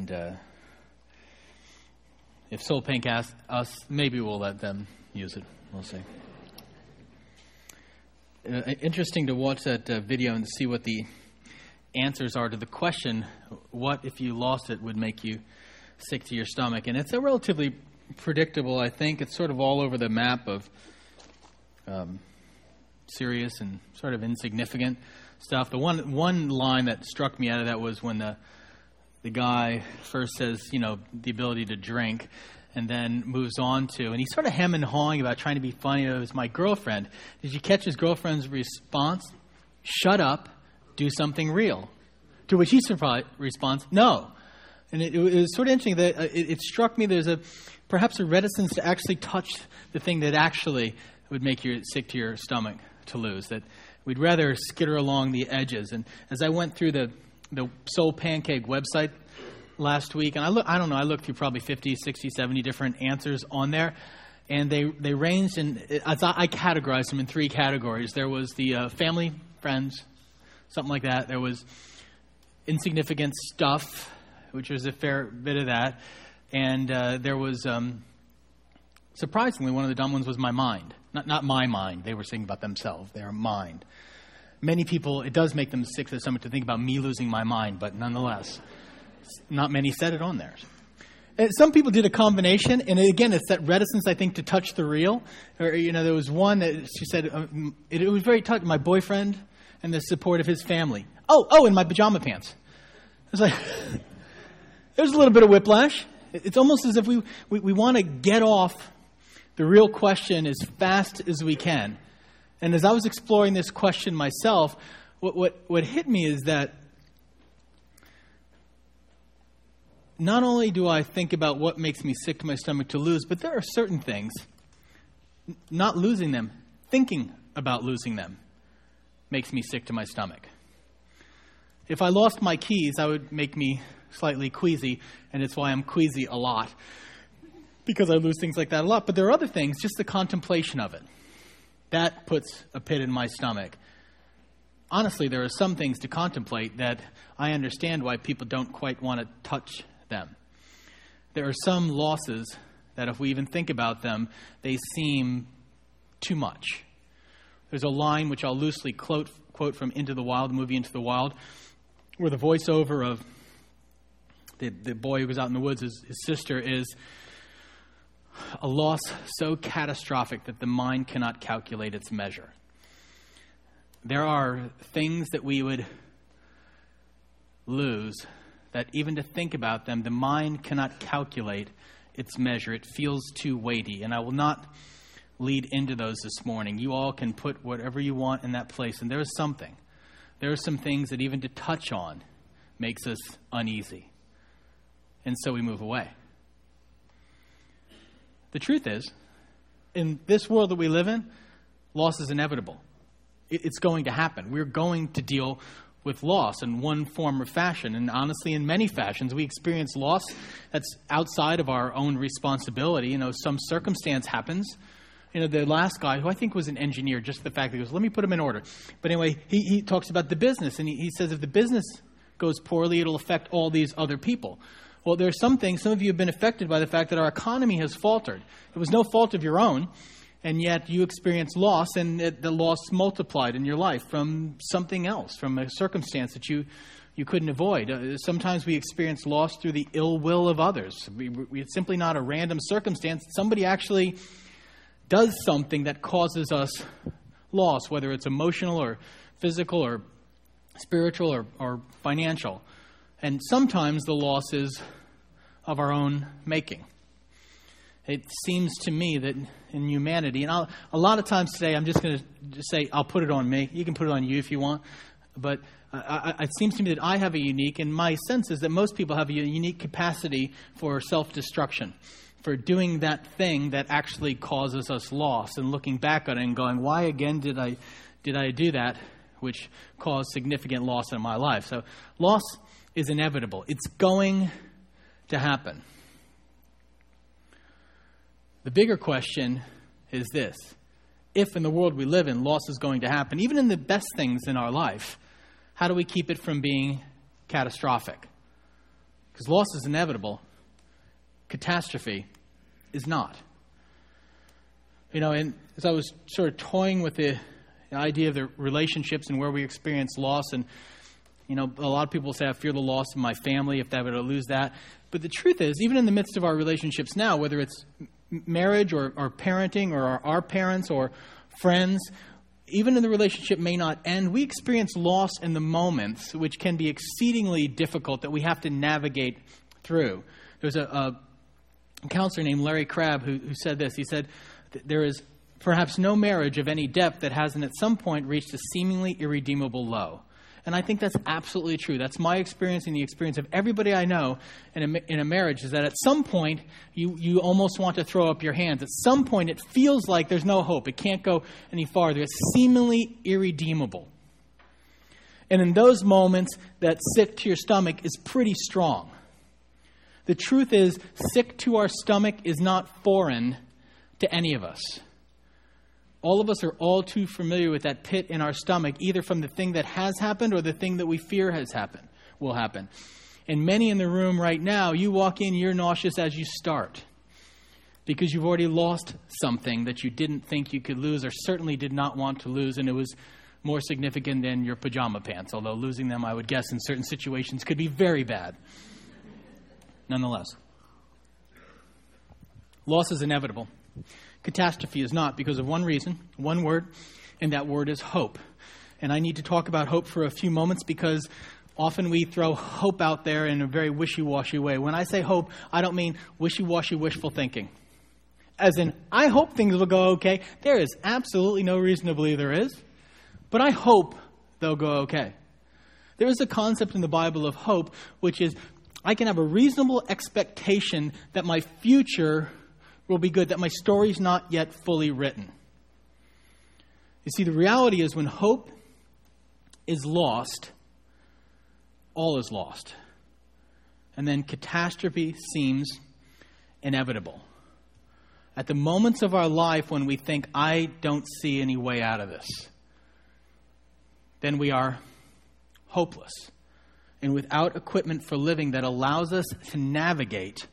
And uh, if Soul Pancake asks us, maybe we'll let them use it. We'll see. Uh, interesting to watch that uh, video and see what the answers are to the question what if you lost it would make you sick to your stomach? And it's a relatively predictable, I think. It's sort of all over the map of um, serious and sort of insignificant stuff. The one one line that struck me out of that was when the the guy first says, you know, the ability to drink, and then moves on to, and he's sort of hem and hawing about trying to be funny. It was my girlfriend. Did you catch his girlfriend's response? Shut up, do something real. To which he responds, no. And it, it, was sort of interesting that uh, it, it struck me there's a perhaps a reticence to actually touch the thing that actually would make you sick to your stomach to lose. That we'd rather skitter along the edges. And as I went through the the Soul Pancake website last week, and I look, I don't know, I looked through probably 50, 60, 70 different answers on there, and they they ranged. As I, I categorized them in three categories. There was the uh, family, friends, something like that. There was insignificant stuff, which was a fair bit of that, and uh, there was. Um, surprisingly, one of the dumb ones was my mind. Not, not my mind. They were saying about themselves, their mind many people, it does make them sick to the to think about me losing my mind, but nonetheless, not many said it on there. Uh, some people did a combination, and again, it's that reticence, I think, to touch the real. Or, you know, there was one that she said, um, it, it was very touching, my boyfriend and the support of his family. Oh, oh, in my pajama pants. It's like, there's a little bit of whiplash. It's almost as if we, we, we want to get off the real question as fast as we can. And as I was exploring this question myself, what, what, what hit me is that not only do I think about what makes me sick to my stomach to lose, but there are certain things, not losing them, thinking about losing them, makes me sick to my stomach. If I lost my keys, that would make me slightly queasy, and it's why I'm queasy a lot, because I lose things like that a lot. But there are other things, just the contemplation of it. That puts a pit in my stomach. Honestly, there are some things to contemplate that I understand why people don't quite want to touch them. There are some losses that, if we even think about them, they seem too much. There's a line which I'll loosely quote, quote from Into the Wild, the movie Into the Wild, where the voiceover of the, the boy who goes out in the woods, his, his sister, is a loss so catastrophic that the mind cannot calculate its measure. There are things that we would lose that even to think about them, the mind cannot calculate its measure. It feels too weighty. And I will not lead into those this morning. You all can put whatever you want in that place. And there is something. There are some things that even to touch on makes us uneasy. And so we move away. The truth is, in this world that we live in, loss is inevitable. It's going to happen. We're going to deal with loss in one form or fashion. And honestly, in many fashions, we experience loss that's outside of our own responsibility. You know, some circumstance happens. You know, the last guy, who I think was an engineer, just the fact that he goes, let me put him in order. But anyway, he, he talks about the business, and he, he says if the business goes poorly, it'll affect all these other people. Well, there are some things, some of you have been affected by the fact that our economy has faltered. It was no fault of your own, and yet you experienced loss, and it, the loss multiplied in your life from something else, from a circumstance that you, you couldn't avoid. Uh, sometimes we experience loss through the ill will of others. We, we, it's simply not a random circumstance. Somebody actually does something that causes us loss, whether it's emotional or physical or spiritual or, or financial. And sometimes the loss is of our own making. It seems to me that in humanity, and I'll, a lot of times today, I'm just going to say, I'll put it on me. You can put it on you if you want. But I, I, it seems to me that I have a unique, and my sense is that most people have a unique capacity for self destruction, for doing that thing that actually causes us loss, and looking back on it and going, why again did I, did I do that, which caused significant loss in my life? So, loss is inevitable, it's going to happen. The bigger question is this if in the world we live in, loss is going to happen, even in the best things in our life, how do we keep it from being catastrophic? Because loss is inevitable, catastrophe is not. You know, and as I was sort of toying with the idea of the relationships and where we experience loss, and, you know, a lot of people say, I fear the loss of my family if I were to lose that. But the truth is, even in the midst of our relationships now, whether it's marriage or, or parenting or our, our parents or friends, even in the relationship may not end, we experience loss in the moments, which can be exceedingly difficult that we have to navigate through. There's a, a counselor named Larry Crabb who, who said this. He said, There is perhaps no marriage of any depth that hasn't at some point reached a seemingly irredeemable low. And I think that's absolutely true. That's my experience and the experience of everybody I know in a, in a marriage is that at some point you, you almost want to throw up your hands. At some point it feels like there's no hope. It can't go any farther. It's seemingly irredeemable. And in those moments, that sick to your stomach is pretty strong. The truth is, sick to our stomach is not foreign to any of us. All of us are all too familiar with that pit in our stomach, either from the thing that has happened or the thing that we fear has happened, will happen. And many in the room right now, you walk in, you're nauseous as you start because you've already lost something that you didn't think you could lose or certainly did not want to lose, and it was more significant than your pajama pants, although losing them, I would guess, in certain situations could be very bad. Nonetheless, loss is inevitable. Catastrophe is not because of one reason, one word, and that word is hope. And I need to talk about hope for a few moments because often we throw hope out there in a very wishy washy way. When I say hope, I don't mean wishy washy wishful thinking. As in, I hope things will go okay. There is absolutely no reason to believe there is, but I hope they'll go okay. There is a concept in the Bible of hope, which is I can have a reasonable expectation that my future will be good, that my story's not yet fully written. You see, the reality is when hope is lost, all is lost. And then catastrophe seems inevitable. At the moments of our life when we think, I don't see any way out of this, then we are hopeless and without equipment for living that allows us to navigate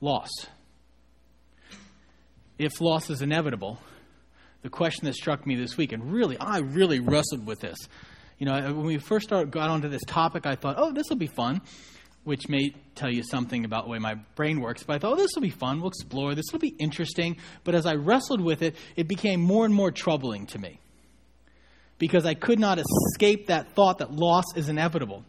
loss if loss is inevitable, the question that struck me this week, and really, I really wrestled with this. You know, when we first started, got onto this topic, I thought, oh, this will be fun, which may tell you something about the way my brain works. But I thought, oh, this will be fun. We'll explore. This will be interesting. But as I wrestled with it, it became more and more troubling to me because I could not escape that thought that loss is inevitable.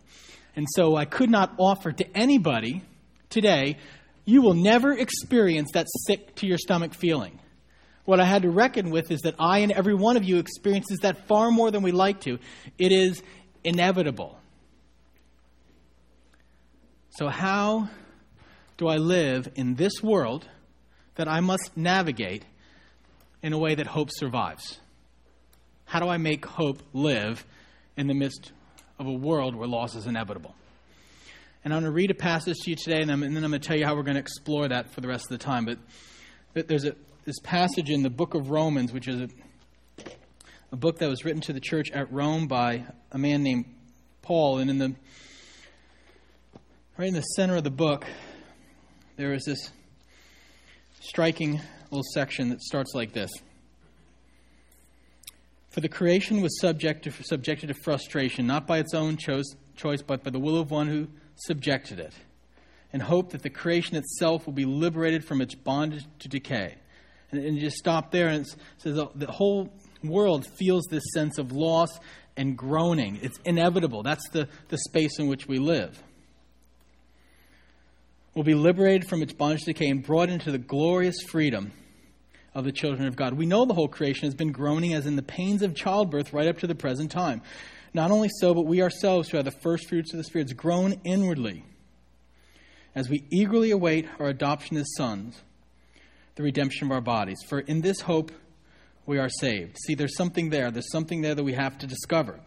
And so I could not offer to anybody today you will never experience that sick to your stomach feeling. What I had to reckon with is that I and every one of you experiences that far more than we like to. It is inevitable. So, how do I live in this world that I must navigate in a way that hope survives? How do I make hope live in the midst of a world where loss is inevitable? And I'm going to read a passage to you today, and, and then I'm going to tell you how we're going to explore that for the rest of the time. But there's a, this passage in the book of Romans, which is a, a book that was written to the church at Rome by a man named Paul. And in the right in the center of the book, there is this striking little section that starts like this. For the creation was subject to, subjected to frustration, not by its own choice, choice, but by the will of one who subjected it, and hope that the creation itself will be liberated from its bondage to decay. And, and just stop there, and it says the whole world feels this sense of loss and groaning. It's inevitable. That's the, the space in which we live. Will be liberated from its bondage to decay and brought into the glorious freedom of the children of God. We know the whole creation has been groaning as in the pains of childbirth right up to the present time. Not only so, but we ourselves who are the first fruits of the spirits groan inwardly as we eagerly await our adoption as sons, the redemption of our bodies. For in this hope we are saved. See, there's something there. There's something there that we have to discover.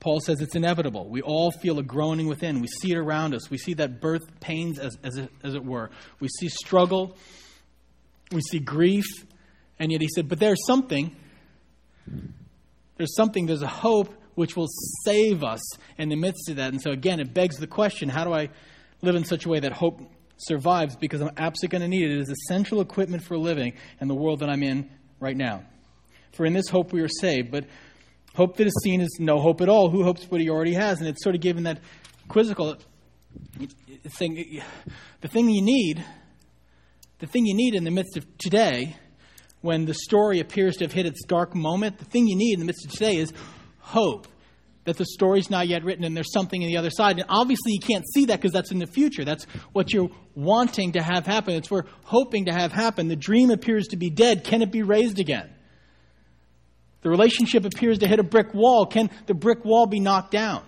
Paul says it's inevitable. We all feel a groaning within. We see it around us. We see that birth pains, as, as, it, as it were. We see struggle. We see grief. And yet he said, but there's something there's something, there's a hope which will save us in the midst of that. And so, again, it begs the question how do I live in such a way that hope survives? Because I'm absolutely going to need it. It is essential equipment for living in the world that I'm in right now. For in this hope we are saved. But hope that is seen is no hope at all. Who hopes what he already has? And it's sort of given that quizzical thing. The thing you need, the thing you need in the midst of today, when the story appears to have hit its dark moment, the thing you need in the midst of today is hope that the story's not yet written and there's something in the other side. And obviously, you can't see that because that's in the future. That's what you're wanting to have happen. It's what we're hoping to have happen. The dream appears to be dead. Can it be raised again? The relationship appears to hit a brick wall. Can the brick wall be knocked down?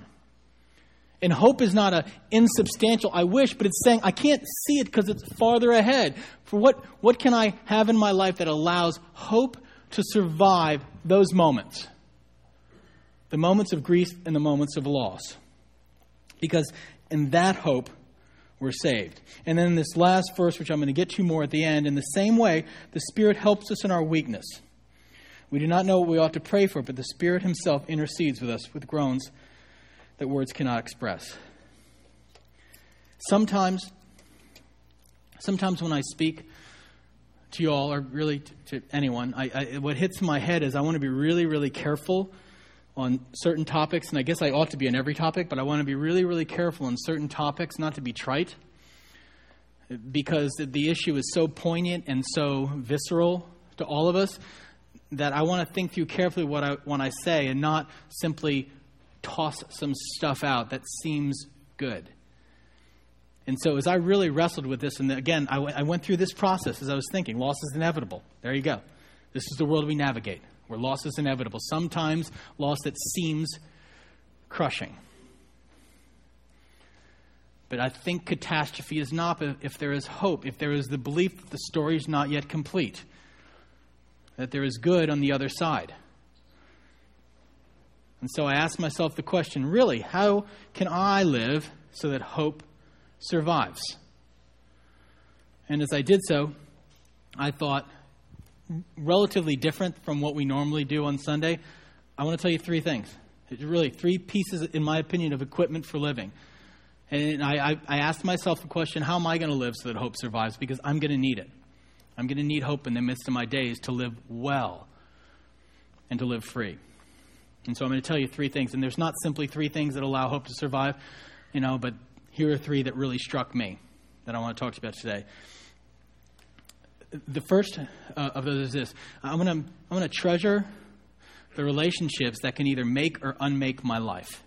And hope is not an insubstantial, I wish, but it's saying I can't see it because it's farther ahead. For what, what can I have in my life that allows hope to survive those moments? the moments of grief and the moments of loss. Because in that hope, we're saved. And then this last verse, which I'm going to get to more at the end, in the same way, the Spirit helps us in our weakness. We do not know what we ought to pray for, but the Spirit Himself intercedes with us with groans that words cannot express. Sometimes, sometimes when I speak to you all, or really to, anyone, I, I, what hits my head is I want to be really, really careful on certain topics, and I guess I ought to be on every topic, but I want to be really, really careful on certain topics, not to be trite, because the issue is so poignant and so visceral to all of us that I want to think through carefully what I, when I say and not simply toss some stuff out that seems good. And so, as I really wrestled with this, and again, I, w- I went through this process as I was thinking loss is inevitable. There you go. This is the world we navigate where loss is inevitable. Sometimes loss that seems crushing. But I think catastrophe is not if there is hope, if there is the belief that the story is not yet complete, that there is good on the other side. And so I asked myself the question really, how can I live so that hope survives? And as I did so, I thought, relatively different from what we normally do on Sunday, I want to tell you three things. It's really three pieces, in my opinion, of equipment for living. And I, I, I asked myself the question how am I going to live so that hope survives? Because I'm going to need it. I'm going to need hope in the midst of my days to live well and to live free. And so I'm going to tell you three things. And there's not simply three things that allow hope to survive, you know, but here are three that really struck me that I want to talk to you about today the first uh, of those is this I'm going to I'm going to treasure the relationships that can either make or unmake my life.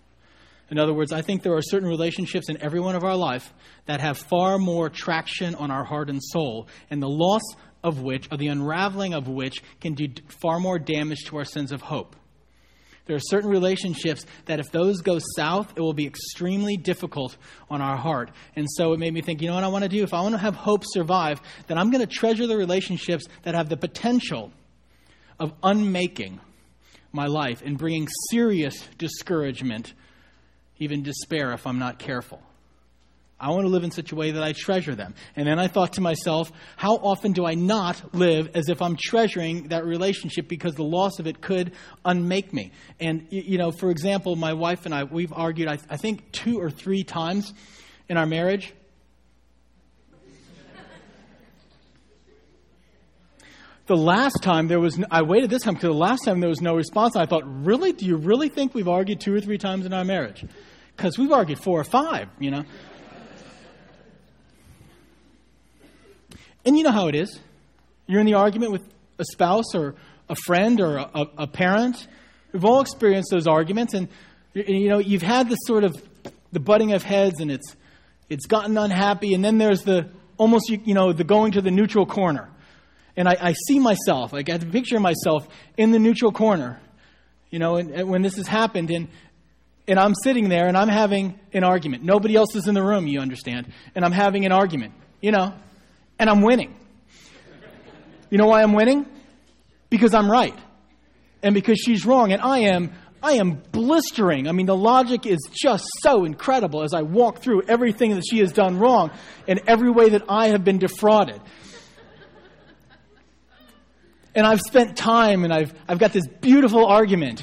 In other words, I think there are certain relationships in every one of our life that have far more traction on our heart and soul, and the loss of which, or the unraveling of which, can do far more damage to our sense of hope. There are certain relationships that if those go south, it will be extremely difficult on our heart. And so it made me think, you know what I want to do? If I want to have hope survive, then I'm going to treasure the relationships that have the potential of unmaking my life and bringing serious discouragement, even despair, if I'm not careful. I want to live in such a way that I treasure them. And then I thought to myself, how often do I not live as if I'm treasuring that relationship because the loss of it could unmake me? And, you know, for example, my wife and I, we've argued, I, I think, two or three times in our marriage. the last time there was, I waited this time because the last time there was no response. I thought, really? Do you really think we've argued two or three times in our marriage? Because we've argued four or five, you know. And you know how it is. You're in the argument with a spouse or a friend or a, a parent. We've all experienced those arguments, and you know you've had this sort of the butting of heads, and it's it's gotten unhappy, and then there's the almost you, know the going to the neutral corner, and I, I see myself, like I have to picture myself in the neutral corner, you know, and, and when this has happened, and and I'm sitting there and I'm having an argument. Nobody else is in the room, you understand, and I'm having an argument, you know and I'm winning. You know why I'm winning? Because I'm right. And because she's wrong. And I am I am blistering. I mean, the logic is just so incredible as I walk through everything that she has done wrong in every way that I have been defrauded. And I've spent time and I've, I've got this beautiful argument.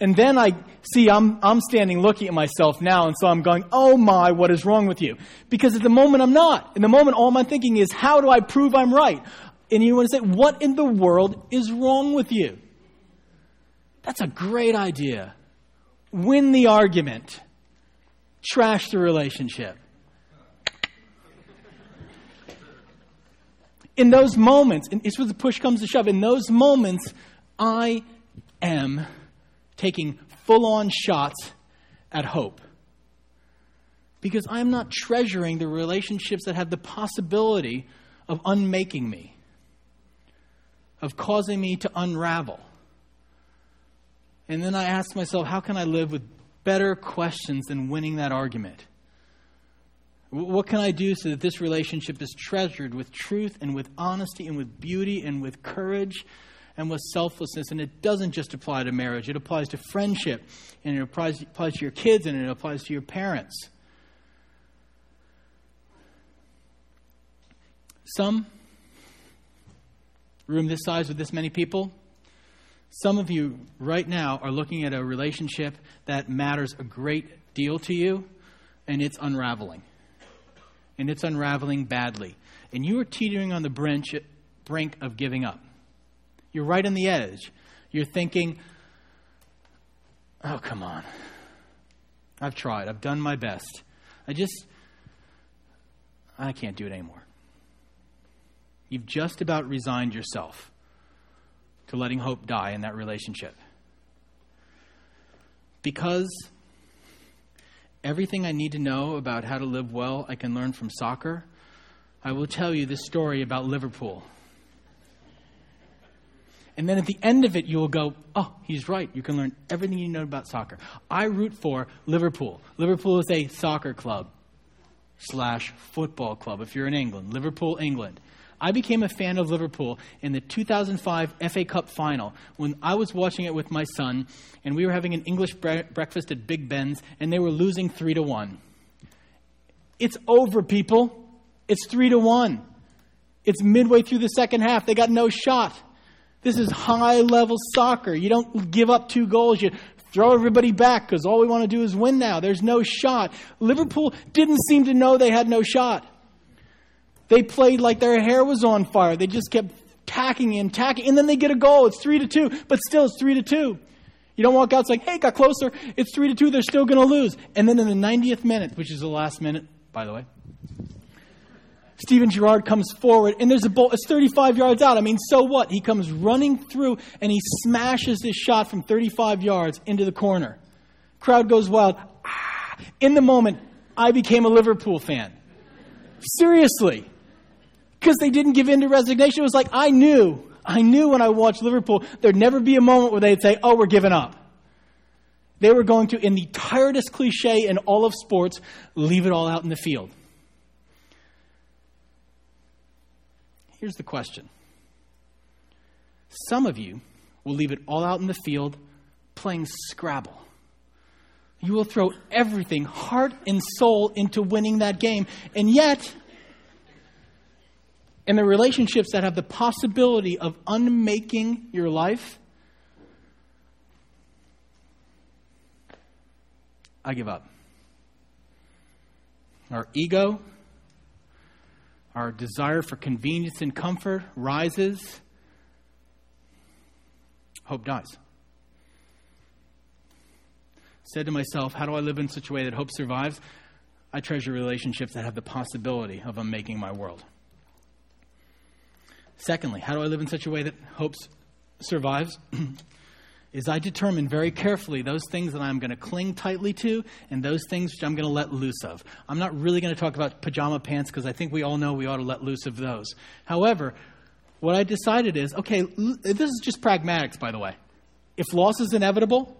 And then I see I'm, I'm standing looking at myself now, and so I'm going, oh my, what is wrong with you? Because at the moment I'm not. In the moment, all I'm thinking is, how do I prove I'm right? And you want to say, what in the world is wrong with you? That's a great idea. Win the argument, trash the relationship. In those moments, and it's where the push comes to shove, in those moments, I am taking full on shots at hope. Because I'm not treasuring the relationships that have the possibility of unmaking me, of causing me to unravel. And then I ask myself, how can I live with better questions than winning that argument? What can I do so that this relationship is treasured with truth and with honesty and with beauty and with courage and with selflessness. And it doesn't just apply to marriage, it applies to friendship, and it applies, applies to your kids, and it applies to your parents. Some room this size with this many people, some of you right now are looking at a relationship that matters a great deal to you, and it's unraveling. And it's unraveling badly. And you are teetering on the brink, brink of giving up. You're right on the edge. You're thinking, oh, come on. I've tried. I've done my best. I just, I can't do it anymore. You've just about resigned yourself to letting hope die in that relationship. Because everything I need to know about how to live well I can learn from soccer, I will tell you this story about Liverpool. And then at the end of it, you will go, oh, he's right. You can learn everything you know about soccer. I root for Liverpool. Liverpool is a soccer club slash football club if you're in England. Liverpool, England. I became a fan of Liverpool in the 2005 FA Cup final when I was watching it with my son, and we were having an English bre- breakfast at Big Ben's, and they were losing 3 to 1. It's over, people. It's 3 to 1. It's midway through the second half. They got no shot. This is high level soccer. You don't give up two goals. You throw everybody back because all we want to do is win now. There's no shot. Liverpool didn't seem to know they had no shot. They played like their hair was on fire. They just kept tacking and tacking, and then they get a goal. It's three to two, but still it's three to two. You don't walk out saying, "Hey, got closer." It's three to two. They're still going to lose. And then in the 90th minute, which is the last minute, by the way, Steven Gerrard comes forward, and there's a ball. It's 35 yards out. I mean, so what? He comes running through, and he smashes this shot from 35 yards into the corner. Crowd goes wild. Ah. In the moment, I became a Liverpool fan. Seriously. Because they didn't give in to resignation. It was like, I knew, I knew when I watched Liverpool, there'd never be a moment where they'd say, oh, we're giving up. They were going to, in the tiredest cliche in all of sports, leave it all out in the field. Here's the question Some of you will leave it all out in the field playing Scrabble. You will throw everything, heart and soul, into winning that game. And yet, in the relationships that have the possibility of unmaking your life, I give up. Our ego, our desire for convenience and comfort rises, hope dies. Said to myself, how do I live in such a way that hope survives? I treasure relationships that have the possibility of unmaking my world. Secondly, how do I live in such a way that hope survives? is I determine very carefully those things that I'm going to cling tightly to and those things which I'm going to let loose of. I'm not really going to talk about pajama pants because I think we all know we ought to let loose of those. However, what I decided is okay, this is just pragmatics, by the way. If loss is inevitable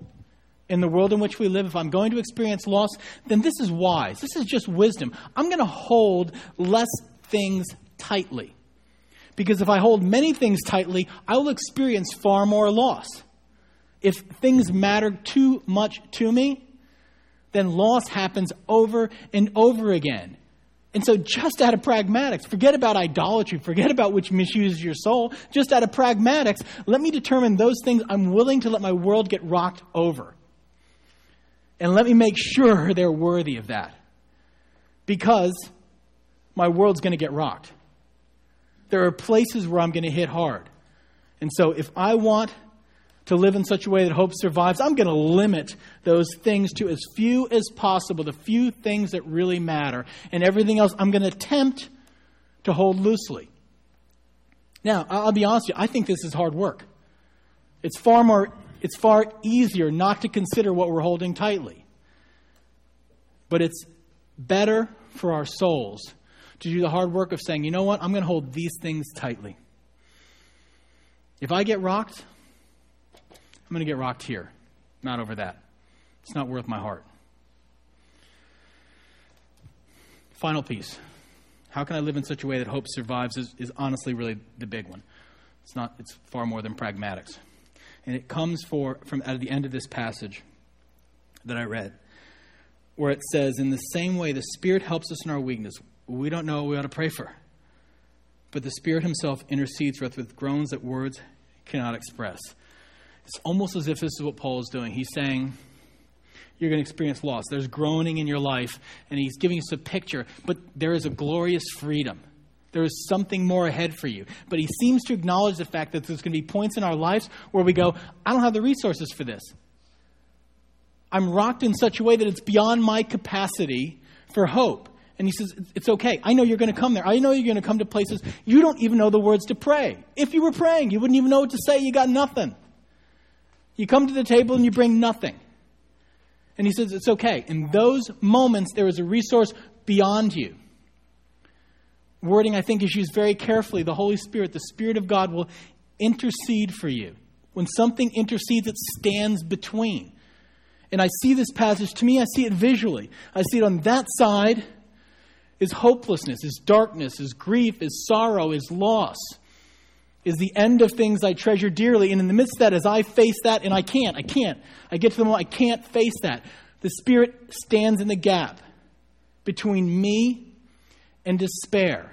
in the world in which we live, if I'm going to experience loss, then this is wise. This is just wisdom. I'm going to hold less things tightly. Because if I hold many things tightly, I will experience far more loss. If things matter too much to me, then loss happens over and over again. And so, just out of pragmatics, forget about idolatry, forget about which misuses your soul. Just out of pragmatics, let me determine those things I'm willing to let my world get rocked over. And let me make sure they're worthy of that. Because my world's going to get rocked. There are places where I'm going to hit hard. And so, if I want to live in such a way that hope survives, I'm going to limit those things to as few as possible, the few things that really matter. And everything else I'm going to attempt to hold loosely. Now, I'll be honest with you, I think this is hard work. It's far more it's far easier not to consider what we're holding tightly. But it's better for our souls to do the hard work of saying, you know what, I'm going to hold these things tightly. If I get rocked, I'm going to get rocked here, not over that. It's not worth my heart. Final piece. How can I live in such a way that hope survives is, is honestly really the big one. It's not it's far more than pragmatics. And it comes for from at the end of this passage that I read, where it says, In the same way the Spirit helps us in our weakness. We don't know what we ought to pray for. But the Spirit Himself intercedes for us with groans that words cannot express. It's almost as if this is what Paul is doing. He's saying, You're going to experience loss. There's groaning in your life, and he's giving us a picture, but there is a glorious freedom. There is something more ahead for you. But he seems to acknowledge the fact that there's going to be points in our lives where we go, I don't have the resources for this. I'm rocked in such a way that it's beyond my capacity for hope. And he says, It's okay. I know you're going to come there. I know you're going to come to places you don't even know the words to pray. If you were praying, you wouldn't even know what to say. You got nothing. You come to the table and you bring nothing. And he says, It's okay. In those moments, there is a resource beyond you. Wording, I think, is used very carefully. The Holy Spirit, the Spirit of God, will intercede for you. When something intercedes, it stands between. And I see this passage, to me, I see it visually. I see it on that side is hopelessness, is darkness, is grief, is sorrow, is loss is the end of things I treasure dearly. And in the midst of that, as I face that, and I can't, I can't, I get to the moment I can't face that, the Spirit stands in the gap between me and despair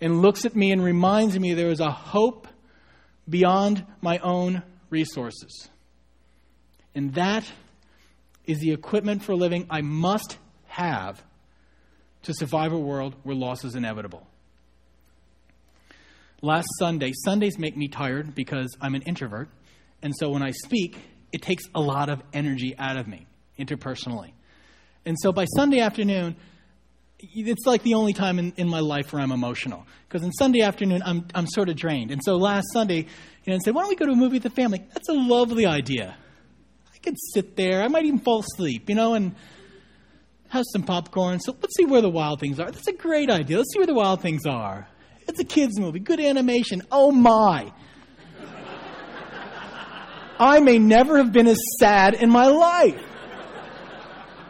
and looks at me and reminds me there is a hope beyond my own resources. And that is the equipment for living I must have to survive a world where loss is inevitable last Sunday, Sundays make me tired because I'm an introvert. And so when I speak, it takes a lot of energy out of me interpersonally. And so by Sunday afternoon, it's like the only time in, in my life where I'm emotional. Because on Sunday afternoon, I'm, I'm sort of drained. And so last Sunday, you know, I said, why don't we go to a movie with the family? That's a lovely idea. I could sit there. I might even fall asleep, you know, and have some popcorn. So let's see where the wild things are. That's a great idea. Let's see where the wild things are. It's a kids' movie, good animation. Oh my. I may never have been as sad in my life.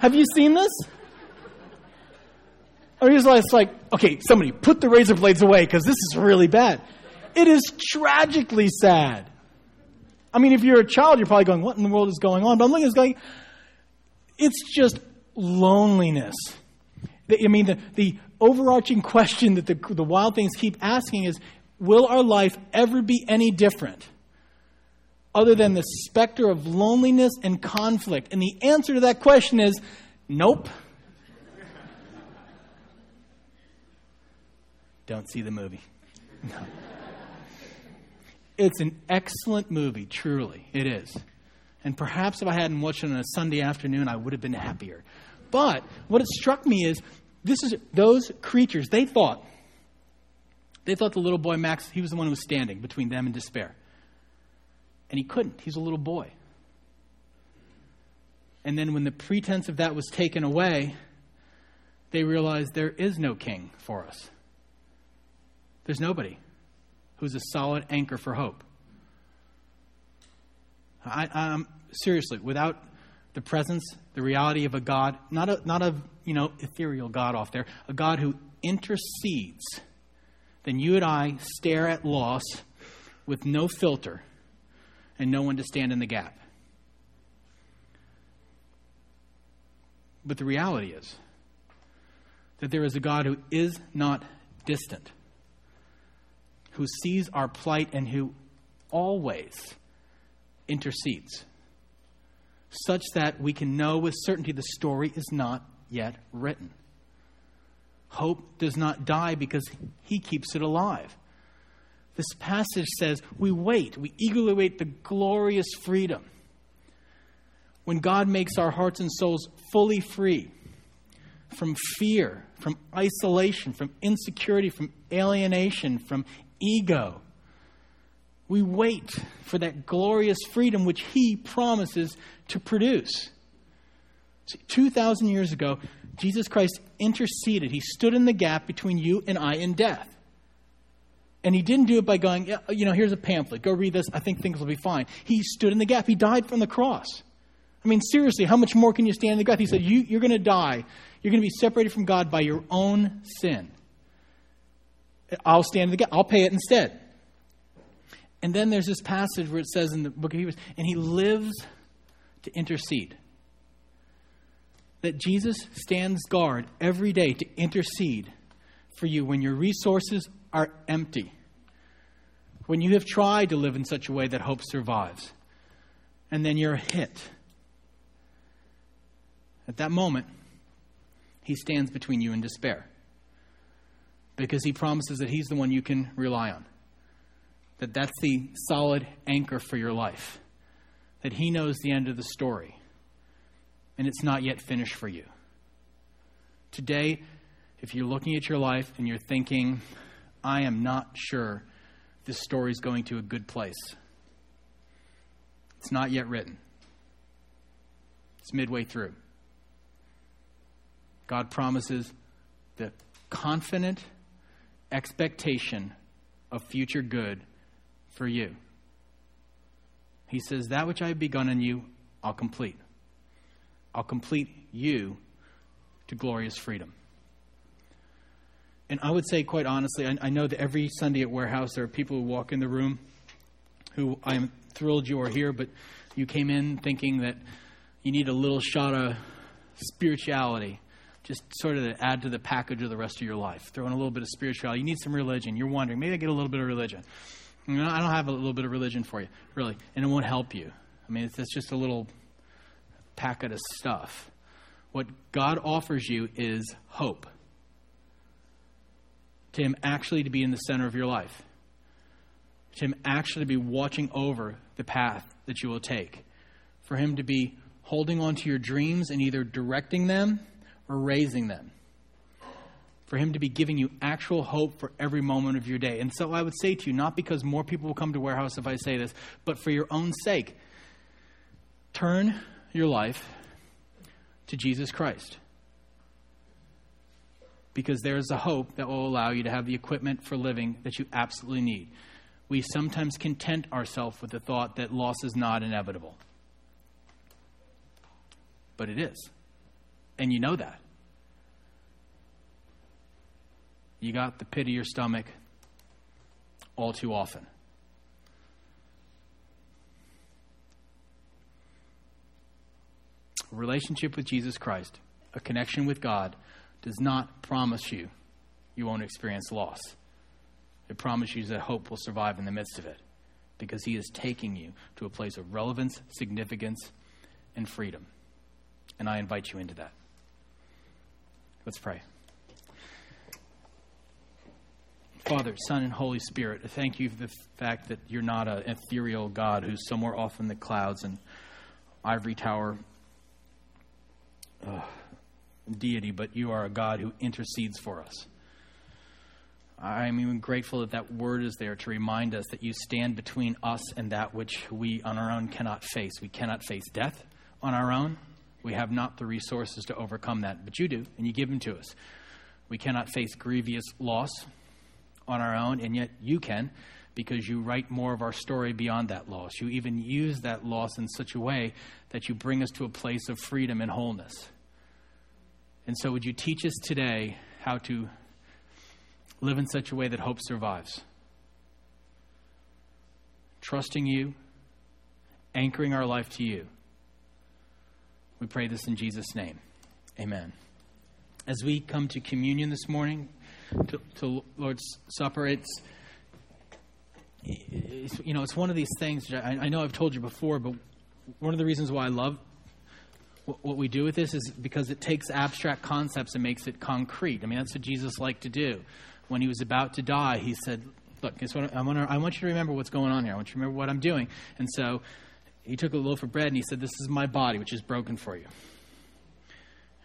Have you seen this? Or he's like, okay, somebody put the razor blades away because this is really bad. It is tragically sad. I mean, if you're a child, you're probably going, what in the world is going on? But I'm looking at this going, it's just loneliness. I mean, the, the overarching question that the, the wild things keep asking is will our life ever be any different other than the specter of loneliness and conflict? And the answer to that question is nope. Don't see the movie. No. It's an excellent movie, truly. It is. And perhaps if I hadn't watched it on a Sunday afternoon, I would have been happier. But what it struck me is this is those creatures, they thought, they thought the little boy Max, he was the one who was standing between them and despair. And he couldn't. He's a little boy. And then when the pretense of that was taken away, they realized there is no king for us. There's nobody who's a solid anchor for hope. I, I'm seriously, without the presence, the reality of a God, not a, not a you know, ethereal God off there, a God who intercedes, then you and I stare at loss with no filter and no one to stand in the gap. But the reality is, that there is a God who is not distant, who sees our plight and who always intercedes, such that we can know with certainty the story is not yet written. Hope does not die because he keeps it alive. This passage says we wait, we eagerly wait the glorious freedom when God makes our hearts and souls fully free from fear, from isolation, from insecurity, from alienation, from ego. We wait for that glorious freedom which He promises to produce. See, 2,000 years ago, Jesus Christ interceded. He stood in the gap between you and I in death. And he didn't do it by going, yeah, you know, here's a pamphlet. Go read this. I think things will be fine. He stood in the gap. He died from the cross. I mean, seriously, how much more can you stand in the gap? He said, you, You're going to die. You're going to be separated from God by your own sin. I'll stand in the gap. I'll pay it instead. And then there's this passage where it says in the book of Hebrews, and he lives to intercede. That Jesus stands guard every day to intercede for you when your resources are empty, when you have tried to live in such a way that hope survives, and then you're hit. At that moment, he stands between you and despair because he promises that he's the one you can rely on. That that's the solid anchor for your life. That he knows the end of the story and it's not yet finished for you. Today, if you're looking at your life and you're thinking, I am not sure this story is going to a good place, it's not yet written. It's midway through. God promises the confident expectation of future good for you. He says, That which I have begun in you, I'll complete. I'll complete you to glorious freedom. And I would say, quite honestly, I, I, know that every Sunday at Warehouse there are people who walk in the room who I'm thrilled you are here, but you came in thinking that you need a little shot of spirituality just sort of to add to the package of the rest of your life. Throw in a little bit of spirituality. You need some religion. You're wondering, maybe I get a little bit of religion. You know, I don't have a little bit of religion for you, really, and it won't help you. I mean, it's, it's just a little packet of stuff. What God offers you is hope. To Him actually to be in the center of your life. To Him actually to be watching over the path that you will take. For Him to be holding on to your dreams and either directing them or raising them. For Him to be giving you actual hope for every moment of your day. And so I would say to you, not because more people will come to Warehouse if I say this, but for your own sake, turn your life to Jesus Christ. Because there is a hope that will allow you to have the equipment for living that you absolutely need. We sometimes content ourselves with the thought that loss is not inevitable. But it is. And you know that. You got the pit of your stomach all too often. Relationship with Jesus Christ, a connection with God, does not promise you you won't experience loss. It promises you that hope will survive in the midst of it because He is taking you to a place of relevance, significance, and freedom. And I invite you into that. Let's pray. Father, Son, and Holy Spirit, I thank you for the fact that you're not an ethereal God who's somewhere off in the clouds and ivory tower uh, deity, but you are a God who intercedes for us. I'm even grateful that that word is there to remind us that you stand between us and that which we on our own cannot face. We cannot face death on our own. We have not the resources to overcome that, but you do, and you give them to us. We cannot face grievous loss on our own, and yet you can because you write more of our story beyond that loss. You even use that loss in such a way that you bring us to a place of freedom and wholeness. And so, would you teach us today how to live in such a way that hope survives? Trusting you, anchoring our life to you. We pray this in Jesus' name. Amen. as we come to communion this morning, to, to Lord's Supper, it's, you know, it's one of these things. I, I know I've told you before, but one of the reasons why I love what, we do with this is because it takes abstract concepts and makes it concrete. I mean, that's what Jesus liked to do. When he was about to die, he said, "Look, guess what? I want, to, I want you to remember what's going on here. I want you to remember what I'm doing." And so, he took a loaf of bread and he said, "This is my body, which is broken for you."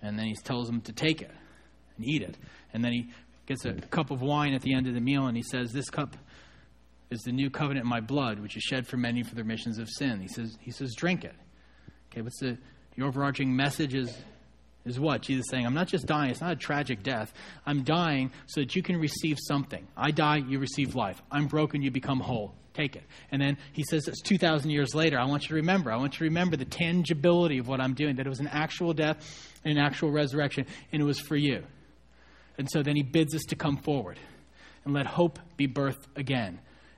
And then he tells them to take it and eat it. And then he gets a cup of wine at the end of the meal and he says, This cup is the new covenant in my blood, which is shed for many for the remissions of sin. He says, he says Drink it. Okay, what's the, the overarching message is, is what? Jesus saying, I'm not just dying, it's not a tragic death. I'm dying so that you can receive something. I die, you receive life. I'm broken, you become whole. Take it. And then he says it's 2,000 years later. I want you to remember. I want you to remember the tangibility of what I'm doing, that it was an actual death and an actual resurrection, and it was for you. And so then he bids us to come forward and let hope be birthed again.